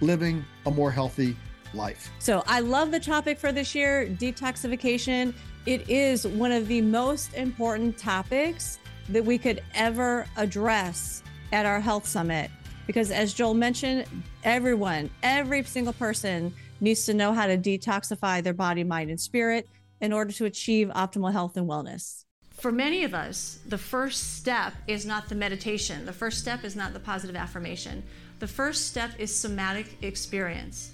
living a more healthy life. So I love the topic for this year detoxification. It is one of the most important topics that we could ever address at our health summit. Because as Joel mentioned, everyone, every single person needs to know how to detoxify their body, mind, and spirit in order to achieve optimal health and wellness. For many of us, the first step is not the meditation. The first step is not the positive affirmation. The first step is somatic experience.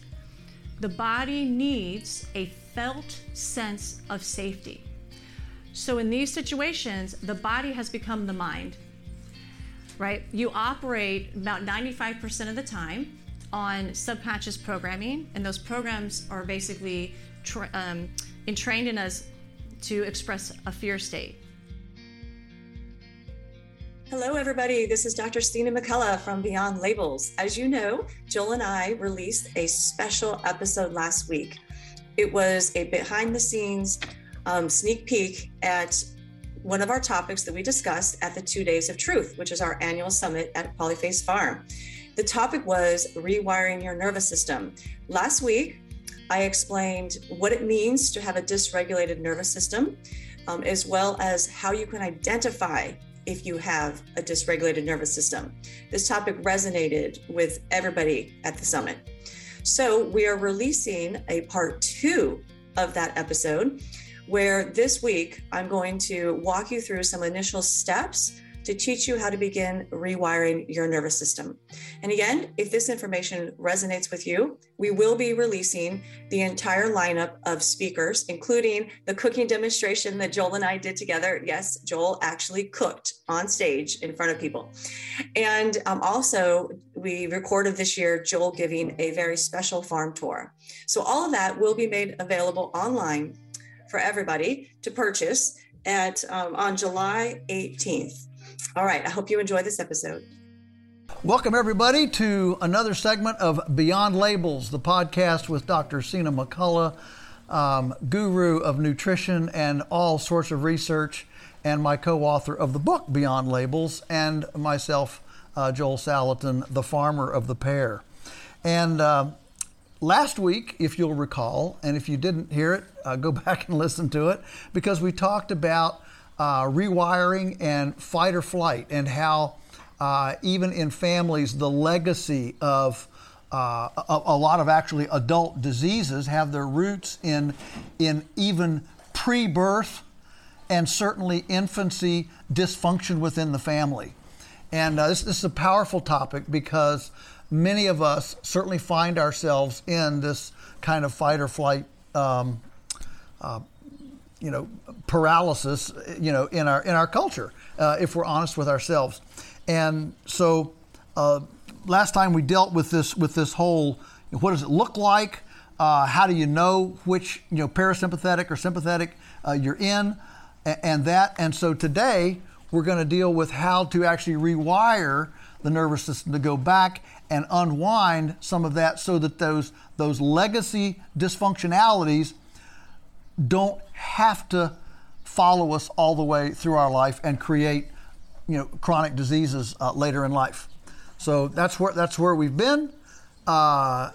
The body needs a felt sense of safety. So, in these situations, the body has become the mind, right? You operate about 95% of the time on subconscious programming, and those programs are basically tra- um, entrained in us to express a fear state. Hello, everybody. This is Dr. Sina McCullough from Beyond Labels. As you know, Joel and I released a special episode last week. It was a behind the scenes um, sneak peek at one of our topics that we discussed at the Two Days of Truth, which is our annual summit at Polyface Farm. The topic was rewiring your nervous system. Last week, I explained what it means to have a dysregulated nervous system, um, as well as how you can identify if you have a dysregulated nervous system. This topic resonated with everybody at the summit. So, we are releasing a part two of that episode where this week I'm going to walk you through some initial steps to teach you how to begin rewiring your nervous system. And again, if this information resonates with you, we will be releasing the entire lineup of speakers, including the cooking demonstration that Joel and I did together. Yes, Joel actually cooked on stage in front of people. And um, also, we recorded this year Joel giving a very special farm tour. So, all of that will be made available online for everybody to purchase at um, on July 18th. All right. I hope you enjoy this episode. Welcome, everybody, to another segment of Beyond Labels, the podcast with Dr. Sina McCullough, um, guru of nutrition and all sorts of research, and my co author of the book Beyond Labels, and myself, uh, Joel Salatin, the farmer of the pair. And uh, last week, if you'll recall, and if you didn't hear it, uh, go back and listen to it, because we talked about uh, rewiring and fight or flight, and how uh, even in families, the legacy of uh, a, a, lot of actually adult diseases have their roots in, in even pre birth and certainly infancy dysfunction within the family. And uh, this, this, is a powerful topic because many of us certainly find ourselves in this kind of fight or flight um, uh, you know paralysis you know in our in our culture uh, if we're honest with ourselves and so uh, last time we dealt with this with this whole what does it look like? Uh, how do you know which you know parasympathetic or sympathetic uh, you're in, and, and that. And so today we're going to deal with how to actually rewire the nervous system to go back and unwind some of that so that those those legacy dysfunctionalities don't have to follow us all the way through our life and create you know chronic diseases uh, later in life. So that's where that's where we've been. Uh,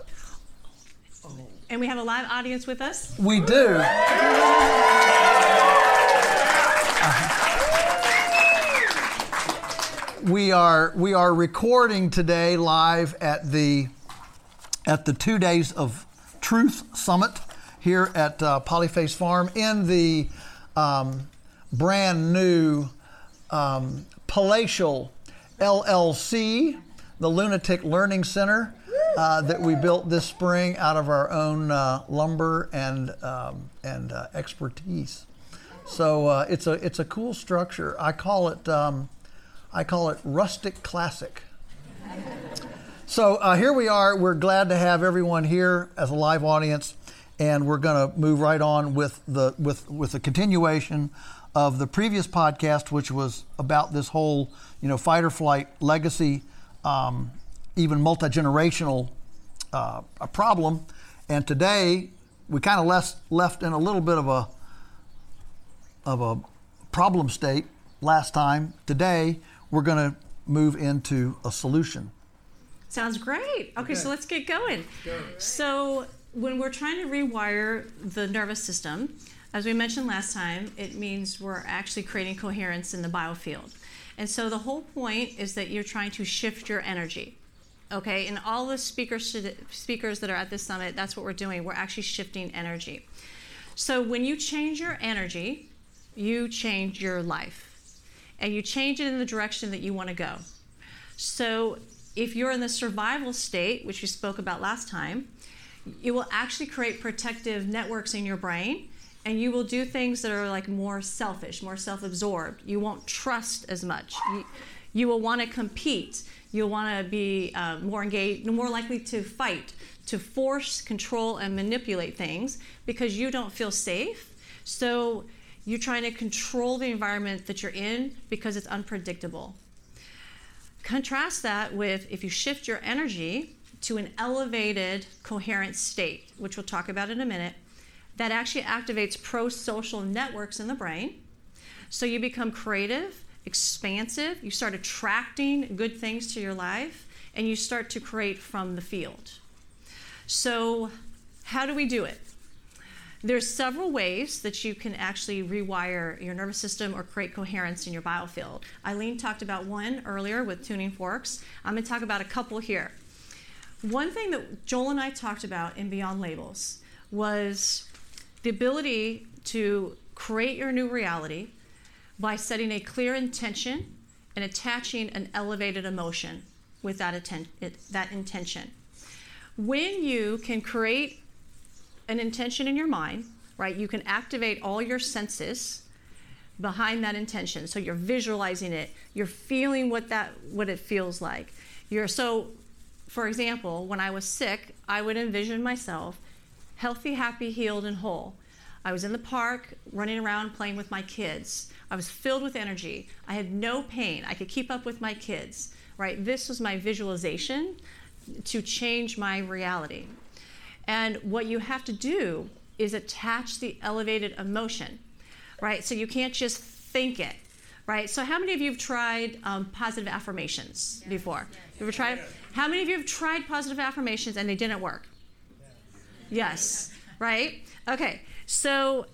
and we have a live audience with us? We do. We are we are recording today live at the at the two days of truth summit here at uh, Polyface Farm in the um, brand new um, palatial LLC, the Lunatic Learning Center uh, that we built this spring out of our own uh, lumber and um, and uh, expertise. So uh, it's a it's a cool structure. I call it um, I call it rustic classic. So uh, here we are. We're glad to have everyone here as a live audience, and we're going to move right on with the with with the continuation of the previous podcast, which was about this whole you know fight or flight legacy, um, even multi generational uh, problem. And today we kind of left left in a little bit of a of a problem state last time. Today we're going to move into a solution. Sounds great. Okay, okay. so let's get going. So, when we're trying to rewire the nervous system, as we mentioned last time, it means we're actually creating coherence in the biofield. And so, the whole point is that you're trying to shift your energy. Okay, and all the speakers speakers that are at this summit, that's what we're doing. We're actually shifting energy. So, when you change your energy, you change your life and you change it in the direction that you want to go. So if you're in the survival state, which we spoke about last time, it will actually create protective networks in your brain and you will do things that are like more selfish, more self-absorbed. You won't trust as much. You, you will want to compete. You'll want to be uh, more engaged, more likely to fight, to force, control, and manipulate things because you don't feel safe. So you're trying to control the environment that you're in because it's unpredictable. Contrast that with if you shift your energy to an elevated, coherent state, which we'll talk about in a minute, that actually activates pro social networks in the brain. So you become creative, expansive, you start attracting good things to your life, and you start to create from the field. So, how do we do it? There's several ways that you can actually rewire your nervous system or create coherence in your biofield. Eileen talked about one earlier with tuning forks. I'm going to talk about a couple here. One thing that Joel and I talked about in Beyond Labels was the ability to create your new reality by setting a clear intention and attaching an elevated emotion with that, atten- that intention. When you can create an intention in your mind, right? You can activate all your senses behind that intention. So you're visualizing it, you're feeling what that what it feels like. You're so for example, when I was sick, I would envision myself healthy, happy, healed and whole. I was in the park running around playing with my kids. I was filled with energy. I had no pain. I could keep up with my kids, right? This was my visualization to change my reality. And what you have to do is attach the elevated emotion, right? So you can't just think it, right? So how many of you have tried um, positive affirmations yes. before? Yes. You ever tried? How many of you have tried positive affirmations and they didn't work? Yes, right? Okay, so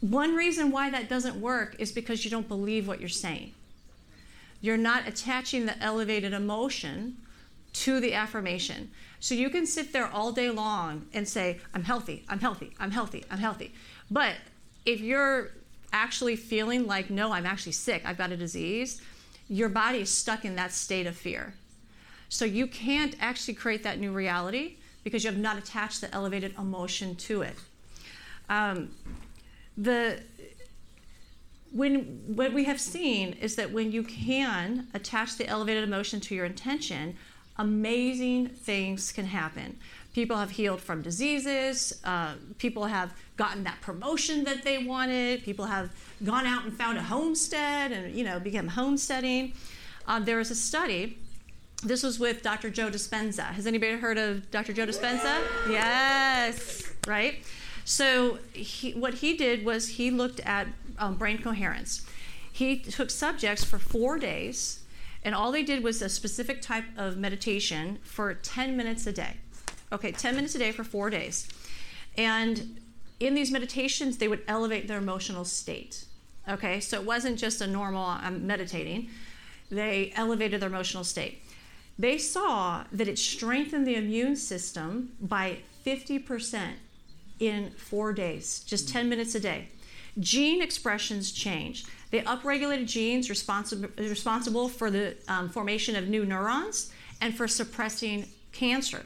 one reason why that doesn't work is because you don't believe what you're saying. You're not attaching the elevated emotion to the affirmation. So you can sit there all day long and say, I'm healthy, I'm healthy, I'm healthy, I'm healthy. But if you're actually feeling like, no, I'm actually sick, I've got a disease, your body is stuck in that state of fear. So you can't actually create that new reality because you have not attached the elevated emotion to it. Um, the when what we have seen is that when you can attach the elevated emotion to your intention, amazing things can happen. People have healed from diseases. Uh, people have gotten that promotion that they wanted. People have gone out and found a homestead and you know become homesteading. Uh, there was a study. This was with Dr. Joe Dispenza. Has anybody heard of Dr. Joe Dispenza? Yes, right. So he, what he did was he looked at um, brain coherence. He took subjects for four days, and all they did was a specific type of meditation for 10 minutes a day. Okay, 10 minutes a day for four days. And in these meditations, they would elevate their emotional state. Okay, so it wasn't just a normal I'm meditating, they elevated their emotional state. They saw that it strengthened the immune system by 50% in four days, just 10 minutes a day. Gene expressions changed. They upregulated genes responsible, responsible for the um, formation of new neurons and for suppressing cancer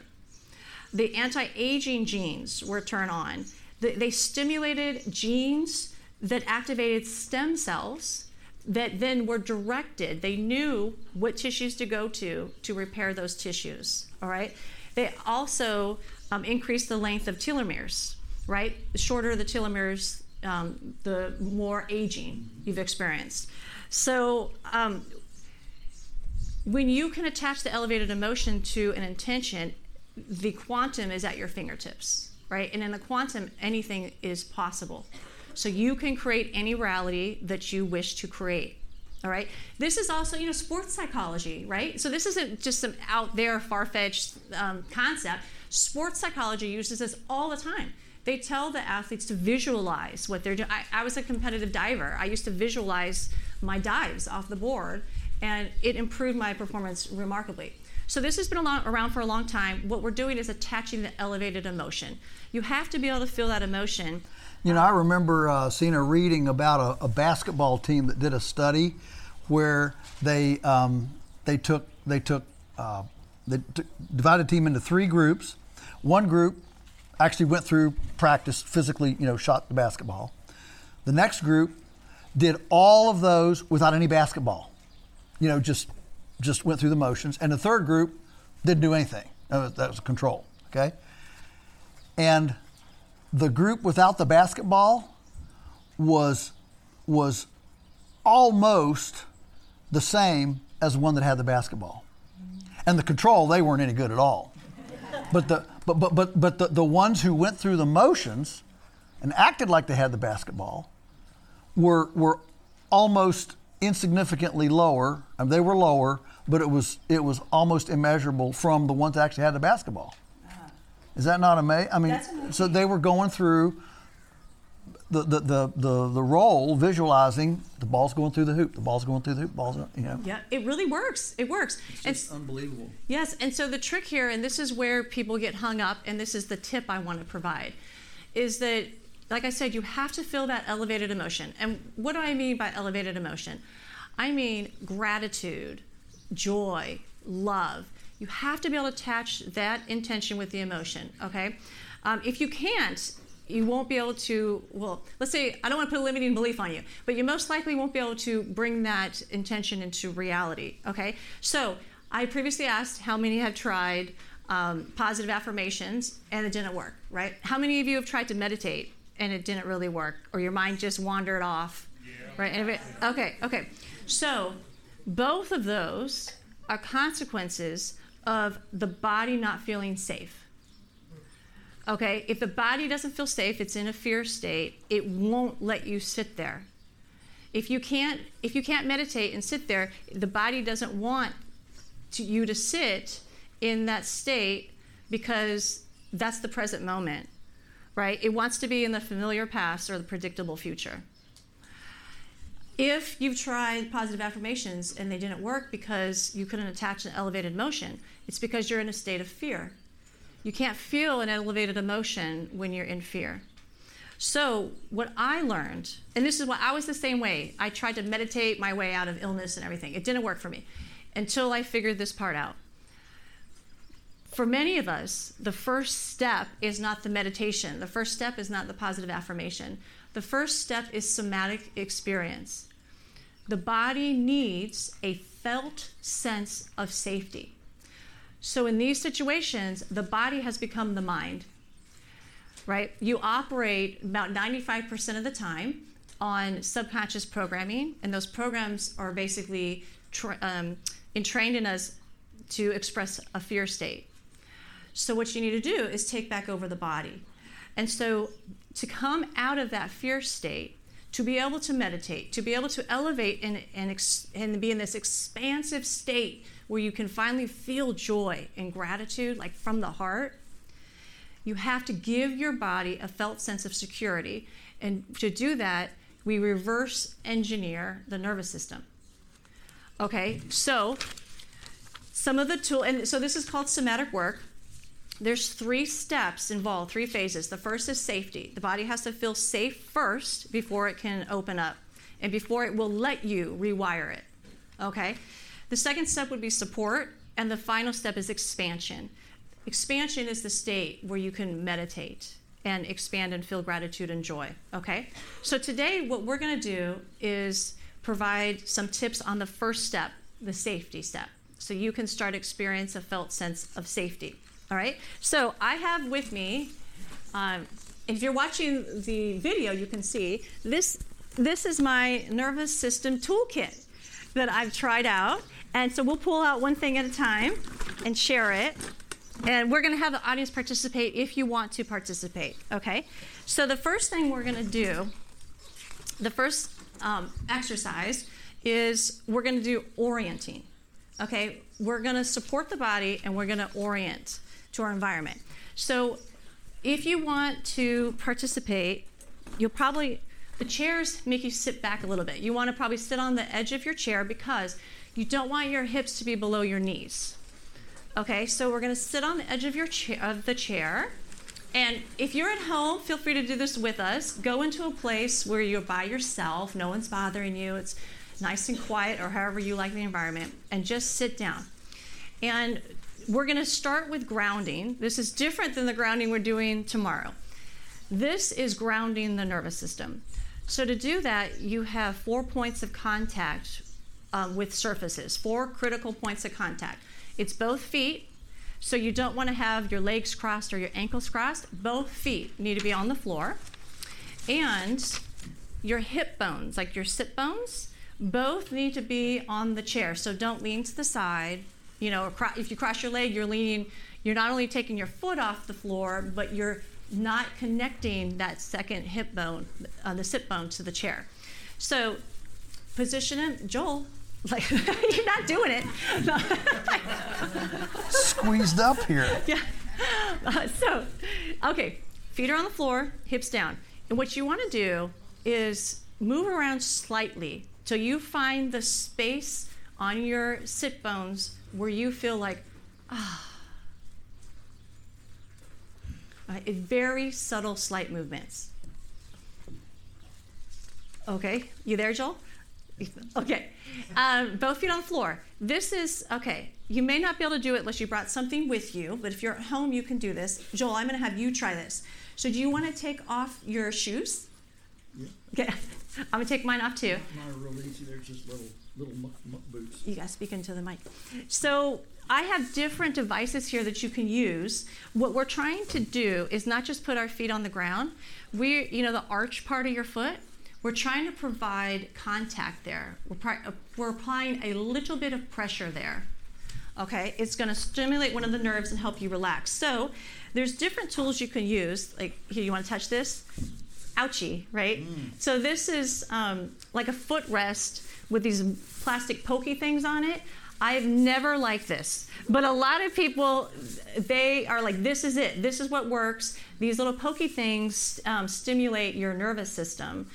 the anti aging genes were turned on. They stimulated genes that activated stem cells that then were directed. They knew what tissues to go to to repair those tissues. All right. They also um, increased the length of telomeres. Right. The shorter the telomeres, um, the more aging you've experienced. So um, when you can attach the elevated emotion to an intention, the quantum is at your fingertips, right? And in the quantum, anything is possible. So you can create any reality that you wish to create. All right. This is also, you know, sports psychology, right? So this isn't just some out there far-fetched um, concept. Sports psychology uses this all the time. They tell the athletes to visualize what they're doing. I, I was a competitive diver. I used to visualize my dives off the board, and it improved my performance remarkably. So this has been around for a long time. What we're doing is attaching the elevated emotion. You have to be able to feel that emotion. You know, I remember uh, seeing a reading about a, a, basketball team that did a study where they um, they took they took uh, they t- divided team into three groups. One group actually went through practice physically, you know, shot the basketball. The next group did all of those without any basketball. You know, just just went through the motions, and the third group didn't do anything. That was, that was control, okay? And the group without the basketball was was almost the same as the one that had the basketball. And the control, they weren't any good at all. But the but but but but the, the ones who went through the motions and acted like they had the basketball were were almost insignificantly lower. I mean, they were lower, but it was it was almost immeasurable from the ones that actually had the basketball. Is that not amazing? I mean, so they were going through the, the, the, the, the role visualizing the ball's going through the hoop, the ball's going through the hoop, ball's, you know. Yeah, it really works. It works. It's, it's unbelievable. Yes, and so the trick here, and this is where people get hung up, and this is the tip I want to provide, is that like I said, you have to feel that elevated emotion. And what do I mean by elevated emotion? I mean gratitude, joy, love. You have to be able to attach that intention with the emotion, okay? Um, if you can't, you won't be able to, well, let's say, I don't want to put a limiting belief on you, but you most likely won't be able to bring that intention into reality, okay? So, I previously asked how many have tried um, positive affirmations and it didn't work, right? How many of you have tried to meditate and it didn't really work, or your mind just wandered off, yeah. right? okay, okay. So both of those are consequences of the body not feeling safe. Okay, if the body doesn't feel safe, it's in a fear state, it won't let you sit there. If you can't if you can't meditate and sit there, the body doesn't want to, you to sit in that state because that's the present moment right? It wants to be in the familiar past or the predictable future. If you've tried positive affirmations and they didn't work because you couldn't attach an elevated emotion, it's because you're in a state of fear. You can't feel an elevated emotion when you're in fear. So, what I learned, and this is what I was the same way, I tried to meditate my way out of illness and everything. It didn't work for me until I figured this part out for many of us, the first step is not the meditation. The first step is not the positive affirmation. The first step is somatic experience. The body needs a felt sense of safety. So, in these situations, the body has become the mind, right? You operate about 95% of the time on subconscious programming, and those programs are basically tra- um, entrained in us to express a fear state. So, what you need to do is take back over the body. And so, to come out of that fear state, to be able to meditate, to be able to elevate and, and, ex- and be in this expansive state where you can finally feel joy and gratitude, like from the heart, you have to give your body a felt sense of security. And to do that, we reverse engineer the nervous system. Okay, so some of the tool, and so this is called somatic work. There's three steps involved, three phases. The first is safety. The body has to feel safe first before it can open up and before it will let you rewire it. Okay? The second step would be support, and the final step is expansion. Expansion is the state where you can meditate and expand and feel gratitude and joy. Okay? So today, what we're to do is provide some tips on the first step, the safety step, so you can start experience a felt sense of safety. All right? So I have with me, um, if you're watching the video, you can see this. This is my nervous system toolkit that I've tried out. And so we'll pull out one thing at a time and share it. And we're going to have the audience participate if you want to participate, okay? So the first thing we're going to do, the first um, exercise is we're going to do orienting, okay? We're going to support the body and we're going to orient to our environment. So if you want to participate, you'll probably, the chairs make you sit back a little bit. You want to probably sit on the edge of your chair because you don't want your hips to be below your knees. Okay, so we're going to sit on the edge of your chair, of the chair. And if you're at home, feel free to do this with us. Go into a place where you're by yourself, no one's bothering you. It's nice and quiet or however you like the environment and just sit down. And we're going to start with grounding. This is different than the grounding we're doing tomorrow. This is grounding the nervous system. So to do that, you have four points of contact um, with surfaces, four critical points of contact. It's both feet, so you don't want to have your legs crossed or your ankles crossed. Both feet need to be on the floor. And your hip bones, like your sit bones, both need to be on the chair. So don't lean to the side. You know, if you cross your leg, you're leaning, you're not only taking your foot off the floor, but you're not connecting that second hip bone, uh, the sit bone, to the chair. So position it, Joel, like you're not doing it. Squeezed up here. Yeah. Uh, so, okay, feet are on the floor, hips down. And what you want to do is move around slightly till you find the space on your sit bones where you feel like, ah. Uh, very subtle, slight movements. Okay, you there, Joel? Okay. Um, both feet on the floor. This is, okay, you may not be able to do it unless you brought something with you, but if you're at home, you can do this. Joel, I'm going to have you try this. So, do you want to take off your shoes? Yeah. Okay. I'm going to take mine off too. Mine are real easy. They're just little, little boots. You to speak into the mic. So, I have different devices here that you can use. What we're trying to do is not just put our feet on the ground. We, you know, the arch part of your foot, we're trying to provide contact there. We're, uh, we're applying a little bit of pressure there. Okay, it's going to stimulate one of the nerves and help you relax. So there's different tools you can use. Like here, you want to touch this? Ouchie, right? Mm. So this is um, like a footrest with these plastic pokey things on it. I've never liked this, but a lot of people, they are like, this is it. This is what works. These little pokey things um, stimulate your nervous system.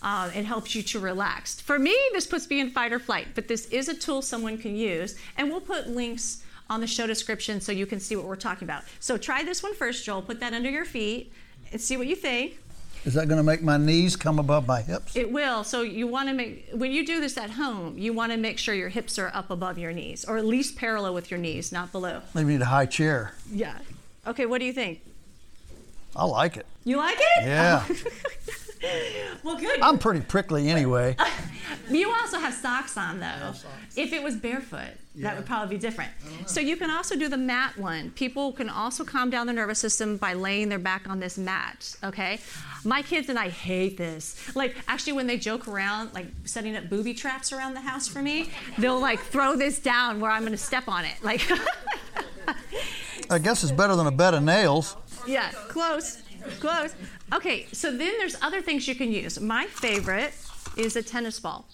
Uh, it helps you to relax. For me, this puts me in fight or flight, but this is a tool someone can use, and we'll put links on the show description so you can see what we're talking about. So try this one first, Joel. Put that under your feet and see what you think. Is that going to make my knees come above my hips? It will. So you want to make when you do this at home, you want to make sure your hips are up above your knees, or at least parallel with your knees, not below. Maybe need a high chair. Yeah. Okay. What do you think? I like it. You like it? Yeah. Well, good. I'm pretty prickly anyway. You also have socks on though. If it was barefoot, that would probably be different. So you can also do the mat one. People can also calm down their nervous system by laying their back on this mat, okay? My kids and I hate this. Like actually when they joke around like setting up booby traps around the house for me, they'll like throw this down where I'm going to step on it. Like I guess it's better than a bed of nails. Yeah, close, close. Okay, so then there's other things you can use. My favorite is a tennis ball.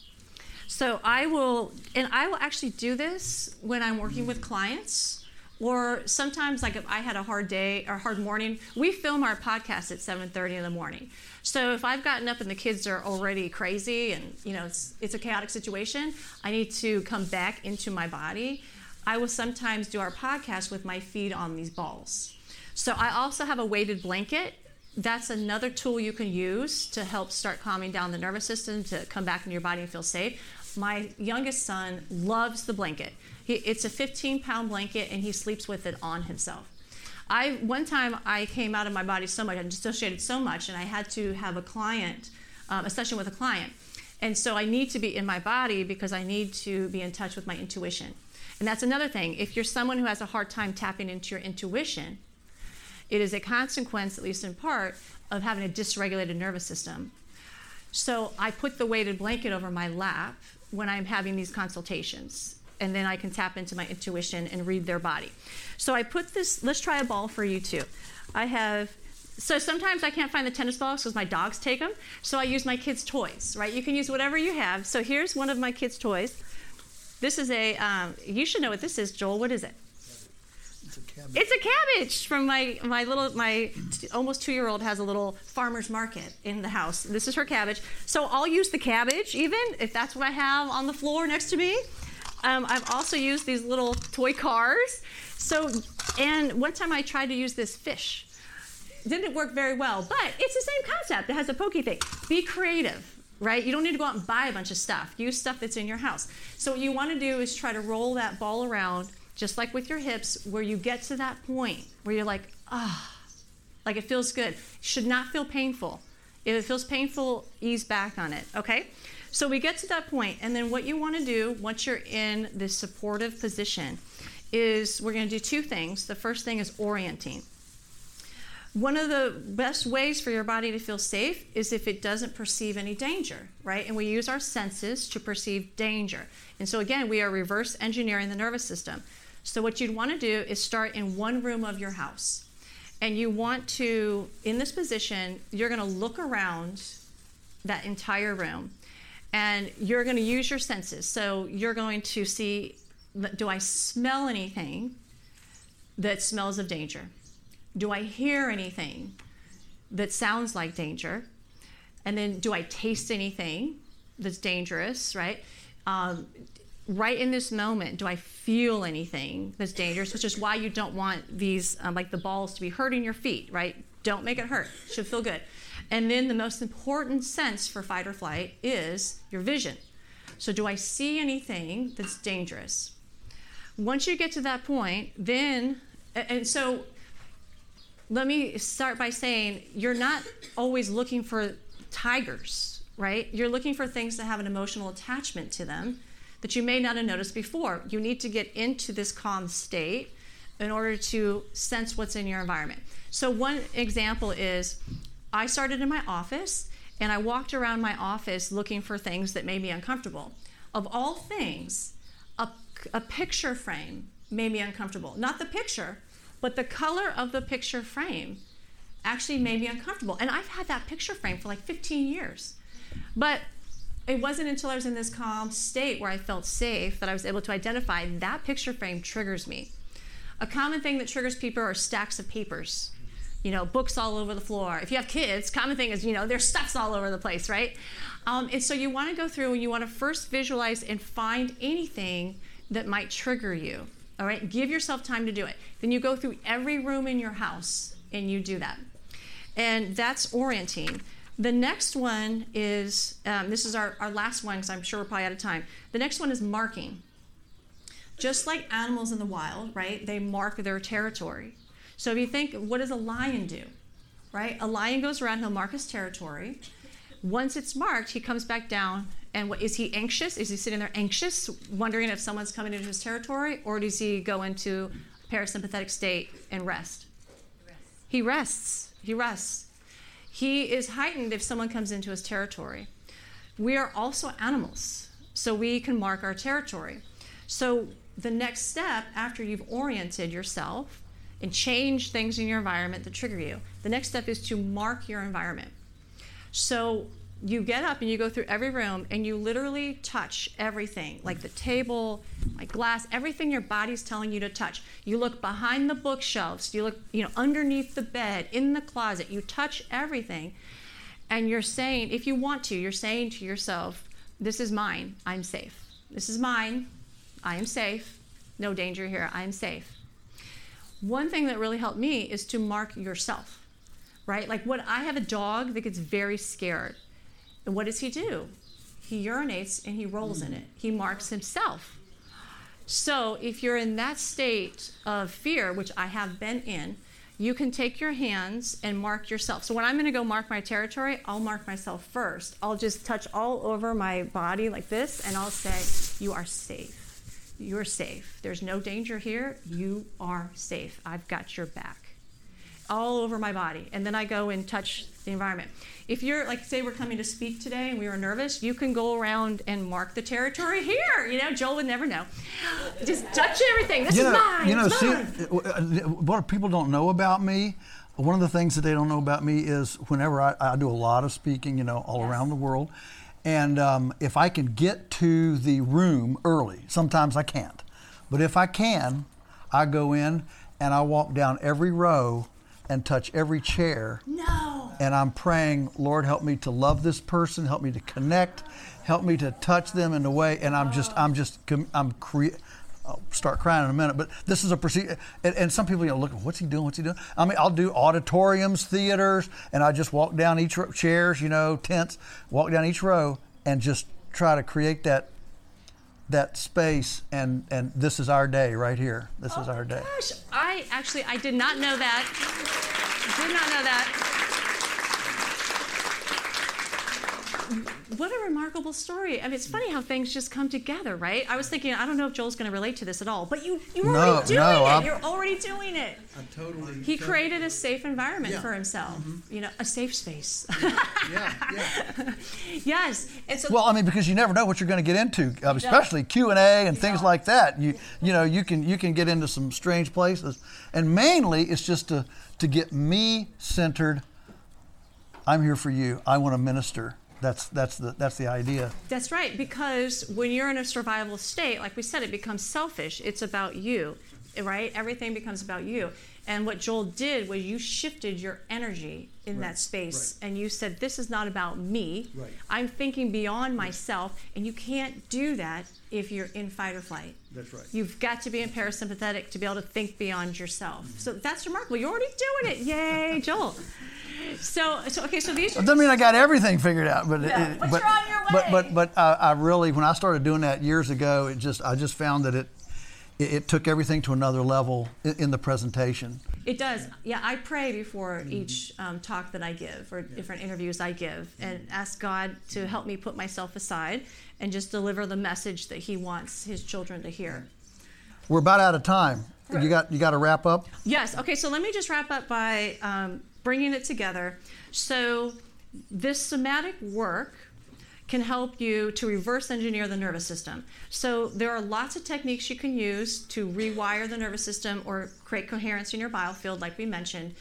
So I will, and I will actually do this when I'm working with clients, or sometimes like if I had a hard day or hard morning. We film our podcast at 7:30 in the morning. So if I've gotten up and the kids are already crazy and you know it's it's a chaotic situation, I need to come back into my body. I will sometimes do our podcast with my feet on these balls. So I also have a weighted blanket. That's another tool you can use to help start calming down the nervous system to come back into your body and feel safe. My youngest son loves the blanket. He, it's a 15 pound blanket and he sleeps with it on himself. I one time I came out of my body so much, I dissociated so much, and I had to have a client, um, a session with a client, and so I need to be in my body because I need to be in touch with my intuition. And that's another thing. If you're someone who has a hard time tapping into your intuition, it is a consequence, at least in part, of having a dysregulated nervous system. So I put the weighted blanket over my lap when I'm having these consultations, and then I can tap into my intuition and read their body. So I put this, let's try a ball for you too. I have, so sometimes I can't find the tennis balls because my dogs take them, so I use my kids' toys, right? You can use whatever you have. So here's one of my kids' toys. This is a, um, you should know what this is, Joel. What is it? It's a. It's a cabbage from my my little my t- almost two year old has a little farmer's market in the house. This is her cabbage. So I'll use the cabbage even if that's what I have on the floor next to me. Um, I've also used these little toy cars. So and one time I tried to use this fish. Didn't work very well, but it's the same concept. It has a pokey thing. Be creative right? You don't need to go out and buy a bunch of stuff. Use stuff that's in your house. So what you want to do is try to roll that ball around, just like with your hips, where you get to that point where you're like, ah, like it feels good. Should not feel painful. If it feels painful, ease back on it, okay? So we get to that point, and then what you want to do once you're in this supportive position is we're going to do two things. The first thing is orienting. One of the best ways for your body to feel safe is if it doesn't perceive any danger, right? And we use our senses to perceive danger. And so, again, we are reverse engineering the nervous system. So, what you'd want to do is start in one room of your house. And you want to, in this position, you're going to look around that entire room and you're going to use your senses. So, you're going to see do I smell anything that smells of danger? Do I hear anything that sounds like danger? And then do I taste anything that's dangerous, right? Um, right in this moment, do I feel anything that's dangerous? Which is why you don't want these, um, like the balls, to be hurting your feet, right? Don't make it hurt. Should feel good. And then the most important sense for fight or flight is your vision. So, do I see anything that's dangerous? Once you get to that point, then, and so let me start by saying you're not always looking for tigers, right? You're looking for things that have an emotional attachment to them that you may not have noticed before. You need to get into this calm state in order to sense what's in your environment. So, one example is I started in my office and I walked around my office looking for things that made me uncomfortable. Of all things, a, a picture frame made me uncomfortable. Not the picture, but the color of the picture frame actually made me uncomfortable. And I've had that picture frame for like 15 years. But it wasn't until I was in this calm state where I felt safe that I was able to identify that picture frame triggers me. A common thing that triggers people are stacks of papers. You know, books all over the floor. If you have kids, common thing is, you know, there's stuffs all over the place, right? Um, and so you want to go through and you want to first visualize and find anything that might trigger you. All right, give yourself time to do it. Then you go through every room in your house and you do that. And that's orienting. The next one is um, this is our, our last one because I'm sure we're probably out of time. The next one is marking. Just like animals in the wild, right? They mark their territory. So if you think, what does a lion do? Right? A lion goes around, he'll mark his territory. Once it's marked, he comes back down. And what, is he anxious? Is he sitting there anxious, wondering if someone's coming into his territory? Or does he go into a parasympathetic state and rest? He rests. He rests. He is heightened if someone comes into his territory. We are also animals, so we can mark our territory. So the next step after you've oriented yourself and changed things in your environment that trigger you, the next step is to mark your environment. So you get up and you go through every room and you literally touch everything like the table like glass everything your body's telling you to touch. You look behind the bookshelves you look you know underneath the bed in the closet you touch everything. And you're saying if you want to you're saying to yourself this is mine i'm safe. This is mine i am safe. No danger here i am safe. One thing that really helped me is to mark yourself right? Like what i have a dog that gets very scared and what does he do? He urinates and he rolls in it. He marks himself. So if you're in that state of fear, which I have been in, you can take your hands and mark yourself. So when I'm going to go mark my territory, I'll mark myself first. I'll just touch all over my body like this and I'll say, You are safe. You're safe. There's no danger here. You are safe. I've got your back. All over my body. And then I go and touch the environment. If you're like, say, we're coming to speak today and we were nervous, you can go around and mark the territory here. You know, Joel would never know. Just touch everything. This you is know, mine. you know, it's see, mine. uh, what people don't know about me. One of the things that they don't know about me is whenever I, I do a lot of speaking, you know, all Yes. around the world, and um, if I can get to the room early, sometimes I can't, but if I can, I go in and I walk down every row and touch every chair No. and I'm praying, Lord, help me to love this person, help me to connect, help me to touch them in a way, and I'm just, I'm just, I'm cre- I'll start crying in a minute, but this is a procedure, and, and some people, you know, look, what's he doing? What's he doing? I mean, I'll do auditoriums, theaters, and I just walk down each row, chairs, you know, tents, walk down each row, and just try to create that, that space, and and this is our day right here. This is oh, our day. Gosh, I actually I did not know that. Did not know that. What a remarkable story. I mean, it's funny how things just come together, right? I was thinking, I don't know if Joel's going to relate to this at all, but you, you're No, already doing no, it. I'm- You're already doing it. I totally. He created a safe environment Yeah. for himself, you know, a safe space. Yeah, yeah. yes. And so Well, I mean, because you never know what you're going to get into, uh, especially Q and A and things like that. You you know you can you can get into some strange places, and mainly it's just to to get me centered. I'm here for you. I want to minister. That's that's the that's the idea. That's right, because when you're in a survival state, like we said, it becomes selfish. It's about you, right? Everything becomes about you. And what Joel did was you shifted your energy in that space and you said, This is not about me. Right. I'm thinking beyond myself. And you can't do that if you're in fight or flight. That's right. You've got to be in parasympathetic to be able to think beyond yourself. Mm-hmm. So that's remarkable. You're already doing it. Yay, Joel. So, so okay, so these are doesn't mean I got everything figured out, but Yeah, it, but but you're on your but way. but but I, I really when I started doing that years ago, it just I just found that it it, it took everything to another level in, in the presentation. It does. Yeah, I pray before each um, talk that I give or different interviews I give and ask God to help me put myself aside and just deliver the message that He wants His children to hear. We're about out of time. You got you got to wrap up. Yes. Okay. So let me just wrap up by um, bringing it together. So this somatic work can help you to reverse engineer the nervous system. So there are lots of techniques you can use to rewire the nervous system or create coherence in your biofield, like we mentioned.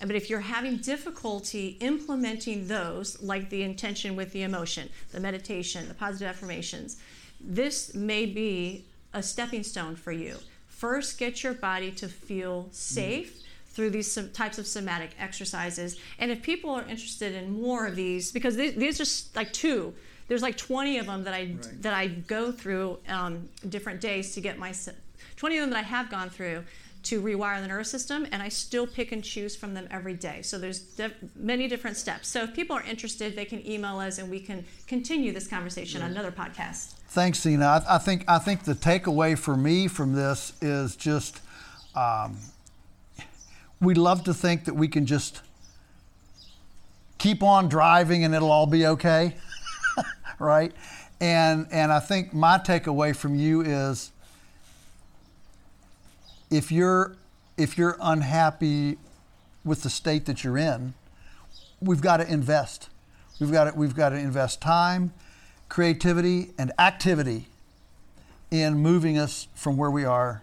But if you're having difficulty implementing those, like the intention with the emotion, the meditation, the positive affirmations, this may be a stepping stone for you. First, get your body to feel safe through these types of somatic exercises. And if people are interested in more of these, because these, these are s- like two, there's like 20 of them that I Right. that I go through um, different days to get my 20 of them that I have gone through to rewire the nervous system, and I still pick and choose from them every day. So there's de- many different steps. So if people are interested, they can email us, and we can continue this conversation on another podcast. Thanks, Sina. I, I think I think the takeaway for me from this is just um, we love to think that we can just keep on driving and it'll all be okay, right? And and I think my takeaway from you is if you're if you're unhappy with the state that you're in, we've got to invest. We've got to, we've got to invest time, creativity, and activity in moving us from where we are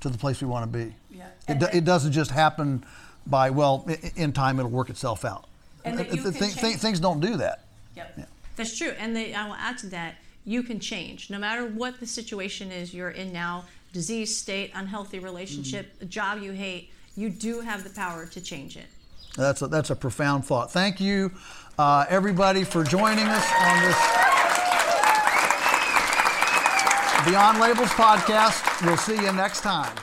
to the place we want to be. Yeah. It, do- it doesn't just happen by well, in time it'll work itself out. And that you can thi- change. things don't do that. Yep. That's true. And they, I will add to that, you can change. No matter what the situation is you're in now disease state, unhealthy relationship, a job you hate you do have the power to change it. That's a, that's a profound thought. Thank you, uh, everybody, for joining us on this Beyond Labels podcast. We'll see you next time.